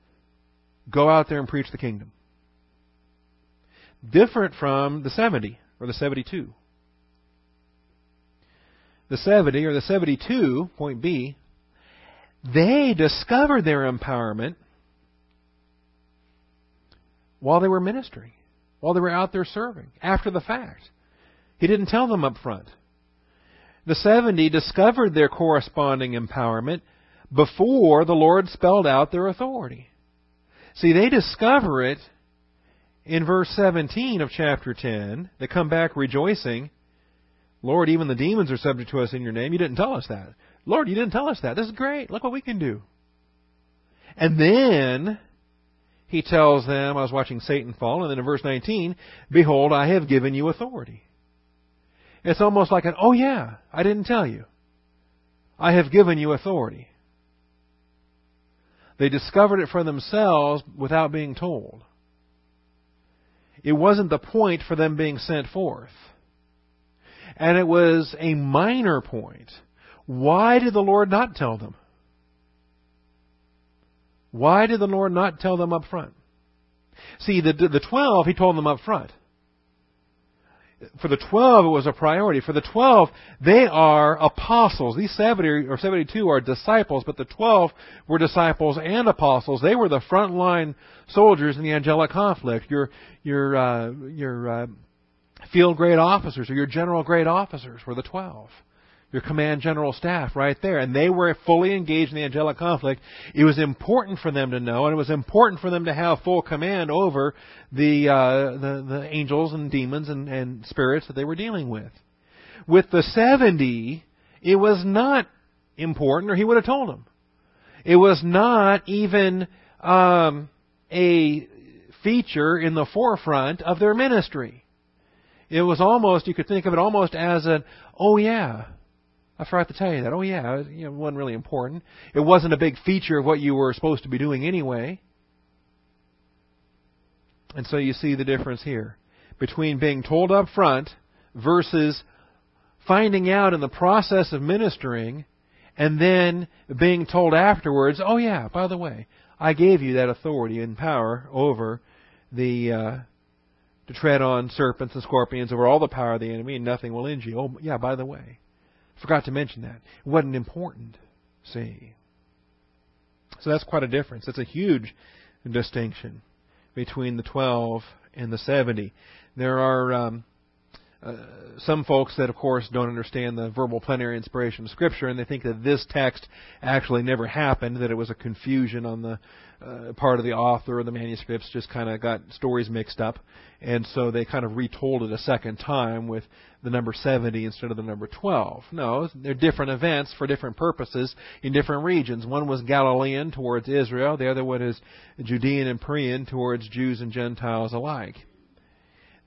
Go out there and preach the kingdom. Different from the 70 or the 72. The 70 or the 72, point B, they discovered their empowerment while they were ministering, while they were out there serving, after the fact. He didn't tell them up front. The 70 discovered their corresponding empowerment before the Lord spelled out their authority. See, they discover it in verse 17 of chapter 10. They come back rejoicing. Lord, even the demons are subject to us in your name. You didn't tell us that. Lord, you didn't tell us that. This is great. Look what we can do. And then he tells them, I was watching Satan fall, and then in verse 19, Behold, I have given you authority. It's almost like an, oh yeah, I didn't tell you. I have given you authority. They discovered it for themselves without being told. It wasn't the point for them being sent forth. And it was a minor point. Why did the Lord not tell them? Why did the Lord not tell them up front? See, the, the 12, He told them up front for the 12, it was a priority. For the 12, they are apostles. These 70 or 72 are disciples, but the 12 were disciples and apostles. They were the frontline soldiers in the angelic conflict. Your, your, uh, your uh, field grade officers or your general grade officers were the 12 your command general staff right there. And they were fully engaged in the angelic conflict. It was important for them to know, and it was important for them to have full command over the, uh, the, the angels and demons and, and spirits that they were dealing with. With the 70, it was not important, or he would have told them. It was not even um, a feature in the forefront of their ministry. It was almost, you could think of it almost as an, oh yeah, I forgot to tell you that. Oh yeah, it, you know, wasn't really important. It wasn't a big feature of what you were supposed to be doing anyway. And so you see the difference here between being told up front versus finding out in the process of ministering and then being told afterwards, oh yeah, by the way, I gave you that authority and power over the uh, to tread on serpents and scorpions over all the power of the enemy and nothing will injure you. Oh yeah, by the way. Forgot to mention that. It wasn't important. See. So that's quite a difference. That's a huge distinction between the 12 and the 70. There are um, uh, some folks that, of course, don't understand the verbal plenary inspiration of Scripture, and they think that this text actually never happened, that it was a confusion on the uh, part of the author or the manuscripts, just kind of got stories mixed up, and so they kind of retold it a second time with the number 70 instead of the number 12. No, they're different events for different purposes in different regions. One was Galilean towards Israel, the other one is Judean and Perean towards Jews and Gentiles alike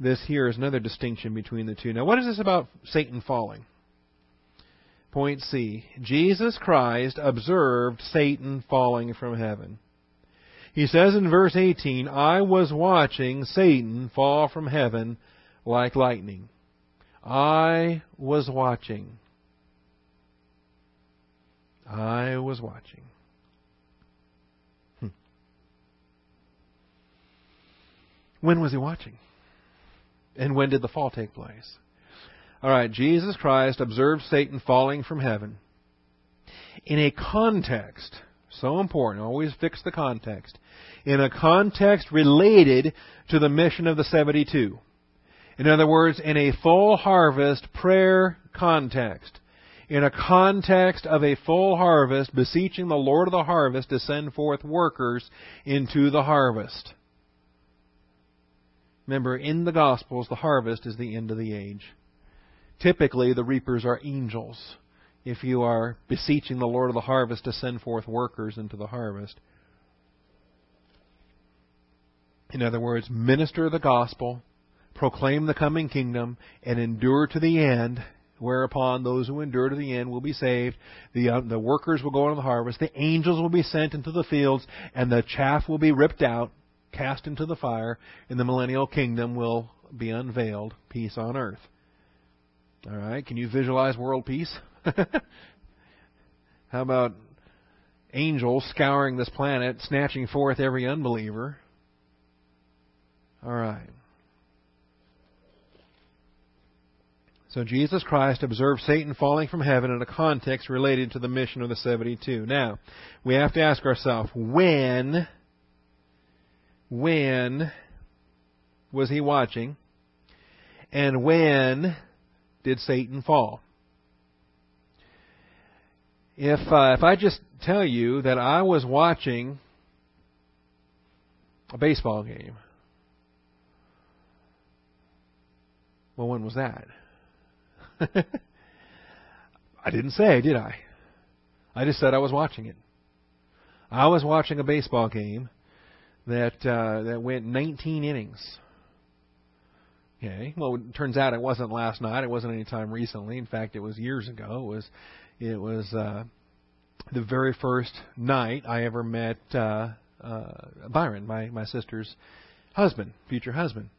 this here is another distinction between the two. Now, what is this about Satan falling? Point C. Jesus Christ observed Satan falling from heaven. He says in verse 18, I was watching Satan fall from heaven like lightning. I was watching. I was watching. Hmm. When was he watching? And when did the fall take place? All right, Jesus Christ observed Satan falling from heaven in a context, so important, always fix the context, in a context related to the mission of the 72. In other words, in a full harvest prayer context. In a context of a full harvest, beseeching the Lord of the harvest to send forth workers into the harvest. Remember, in the Gospels, the harvest is the end of the age. Typically, the reapers are angels. If you are beseeching the Lord of the harvest to send forth workers into the harvest. In other words, minister the gospel, proclaim the coming kingdom, and endure to the end, whereupon those who endure to the end will be saved. The, uh, the workers will go into the harvest. The angels will be sent into the fields, and the chaff will be ripped out cast into the fire, and the millennial kingdom will be unveiled, peace on earth. All right, can you visualize world peace? [laughs] How about angels scouring this planet, snatching forth every unbeliever? All right. So Jesus Christ observed Satan falling from heaven in a context related to the mission of the 72. Now, we have to ask ourselves, when when was he watching? And when did Satan fall? If uh, if I just tell you that I was watching a baseball game, well, when was that? [laughs] I didn't say, did I? I just said I was watching it. I was watching a baseball game that uh, that went 19 innings. Okay. Well, it turns out it wasn't last night. It wasn't any time recently. In fact, it was years ago. It was it was uh, the very first night I ever met uh, uh, Byron, my my sister's husband, future husband.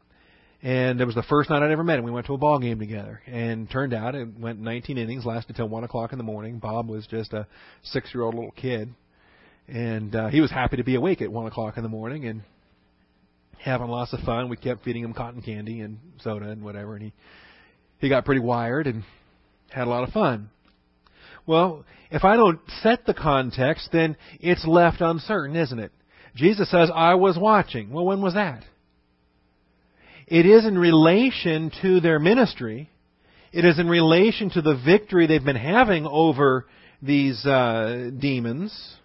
And it was the first night I'd ever met him. We went to a ball game together, and turned out it went 19 innings, lasted till one o'clock in the morning. Bob was just a six-year-old little kid, and uh, he was happy to be awake at one o'clock in the morning and having lots of fun. We kept feeding him cotton candy and soda and whatever, and he he got pretty wired and had a lot of fun. Well, if I don't set the context, then it's left uncertain, isn't it? Jesus says, I was watching. Well, when was that? It is in relation to their ministry. It is in relation to the victory they've been having over these uh, demons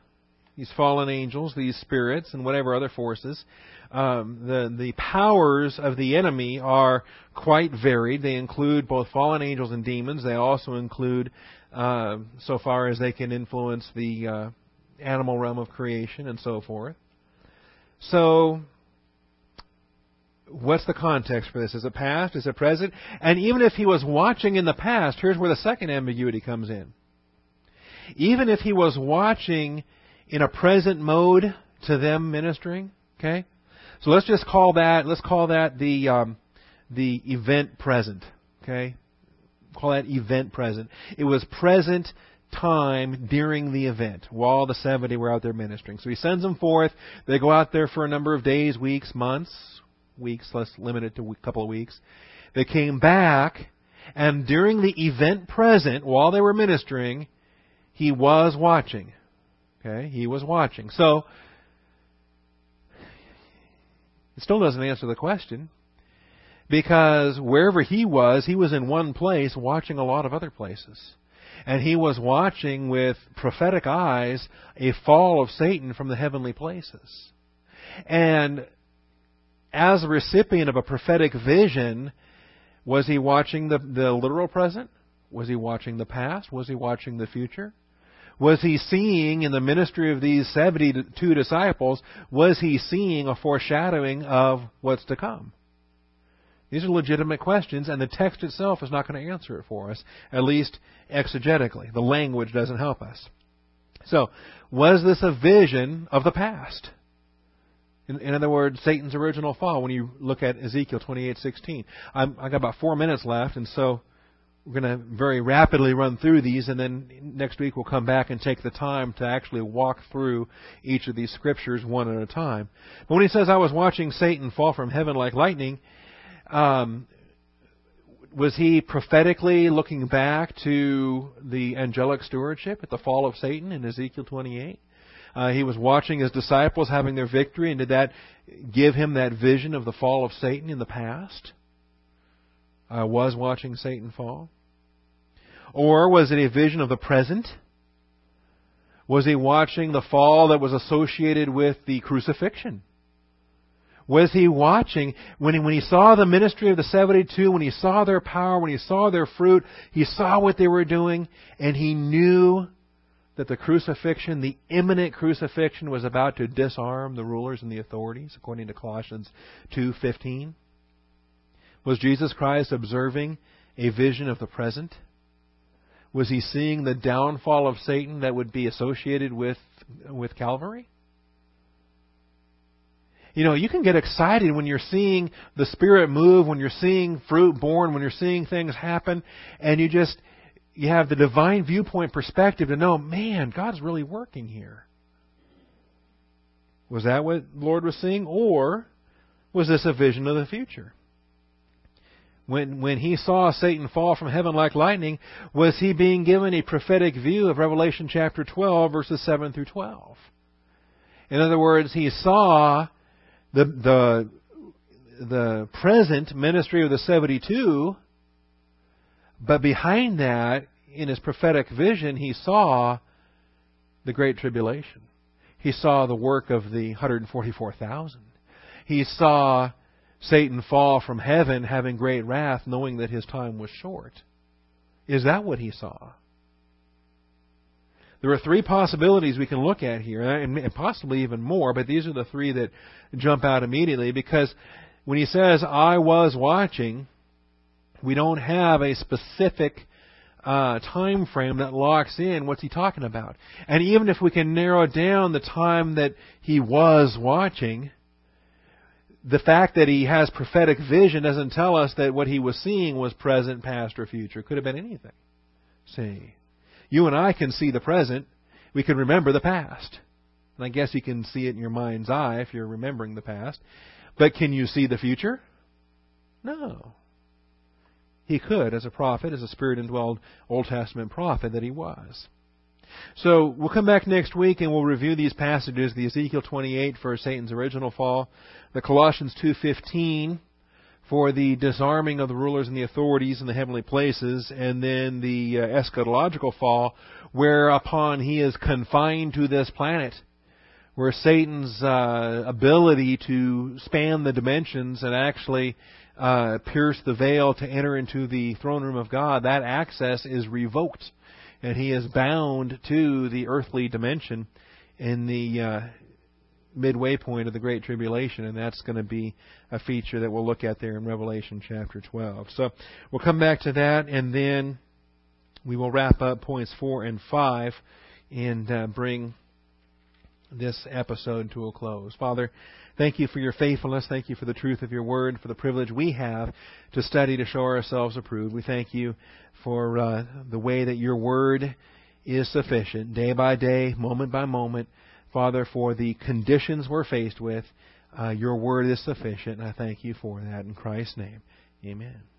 these fallen angels, these spirits, and whatever other forces. Um, the the powers of the enemy are quite varied. They include both fallen angels and demons. They also include, uh, so far as they can influence the uh, animal realm of creation and so forth. So, what's the context for this? Is it past? Is it present? And even if he was watching in the past, here's where the second ambiguity comes in. Even if he was watching in a present mode to them ministering. Okay, so let's just call that let's call that the um, the event present. Okay, call that event present. It was present time during the event while the 70 were out there ministering. So he sends them forth. They go out there for a number of days, weeks, months, weeks, let's limit it to a couple of weeks. They came back, and during the event present, while they were ministering, he was watching. Okay, he was watching. So, it still doesn't answer the question. Because wherever he was, he was in one place watching a lot of other places. And he was watching with prophetic eyes a fall of Satan from the heavenly places. And as a recipient of a prophetic vision, was he watching the, the literal present? Was he watching the past? Was he watching the future? Was he seeing in the ministry of these 72 disciples, was he seeing a foreshadowing of what's to come? These are legitimate questions, and the text itself is not going to answer it for us, at least exegetically. The language doesn't help us. So, was this a vision of the past? In, in other words, Satan's original fall. When you look at Ezekiel 28:16, I'm, I got about four minutes left, and so we're going to very rapidly run through these, and then next week we'll come back and take the time to actually walk through each of these scriptures one at a time. But when he says, "I was watching Satan fall from heaven like lightning," um, was he prophetically looking back to the angelic stewardship at the fall of Satan in Ezekiel 28? Uh, he was watching his disciples having their victory, and did that give him that vision of the fall of Satan in the past? was watching Satan fall? Or was it a vision of the present? Was he watching the fall that was associated with the crucifixion? Was he watching when he, when he saw the ministry of the 72, when he saw their power, when he saw their fruit, he saw what they were doing, and he knew that the crucifixion, the imminent crucifixion, was about to disarm the rulers and the authorities, according to Colossians 2:15? Was Jesus Christ observing a vision of the present? Was he seeing the downfall of Satan that would be associated with, with Calvary? You know, you can get excited when you're seeing the Spirit move, when you're seeing fruit borne, when you're seeing things happen, and you just, you have the divine viewpoint perspective to know, man, God's really working here. Was that what the Lord was seeing? Or was this a vision of the future? when, when he saw Satan fall from heaven like lightning, was he being given a prophetic view of Revelation chapter 12, verses 7 through 12? In other words, he saw the, the, the present ministry of the 72, but behind that, in his prophetic vision, he saw the Great Tribulation. He saw the work of the 144,000. He saw Satan fall from heaven having great wrath, knowing that his time was short. Is that what he saw? There are three possibilities we can look at here, and possibly even more, but these are the three that jump out immediately because when he says, I was watching, we don't have a specific uh, time frame that locks in what's he talking about. And even if we can narrow down the time that he was watching, the fact that he has prophetic vision doesn't tell us that what he was seeing was present, past, or future. It could have been anything. See, you and I can see the present. We can remember the past. And I guess you can see it in your mind's eye if you're remembering the past. But can you see the future? No. He could as a prophet, as a spirit indwelled Old Testament prophet that he was. So we'll come back next week and we'll review these passages, the Ezekiel 28 for Satan's original fall, the Colossians 2:15 for the disarming of the rulers and the authorities in the heavenly places, and then the uh, eschatological fall, whereupon he is confined to this planet, where Satan's uh, ability to span the dimensions and actually uh, pierce the veil to enter into the throne room of God, that access is revoked and he is bound to the earthly dimension in the uh, midway point of the Great Tribulation, and that's going to be a feature that we'll look at there in Revelation chapter 12. So we'll come back to that, and then we will wrap up points 4 and 5 and uh, bring this episode to a close. Father, thank you for your faithfulness. Thank you for the truth of your word, for the privilege we have to study to show ourselves approved. We thank you for uh, the way that your word is sufficient, day by day, moment by moment. Father, for the conditions we're faced with, uh, your word is sufficient, and I thank you for that in Christ's name. Amen.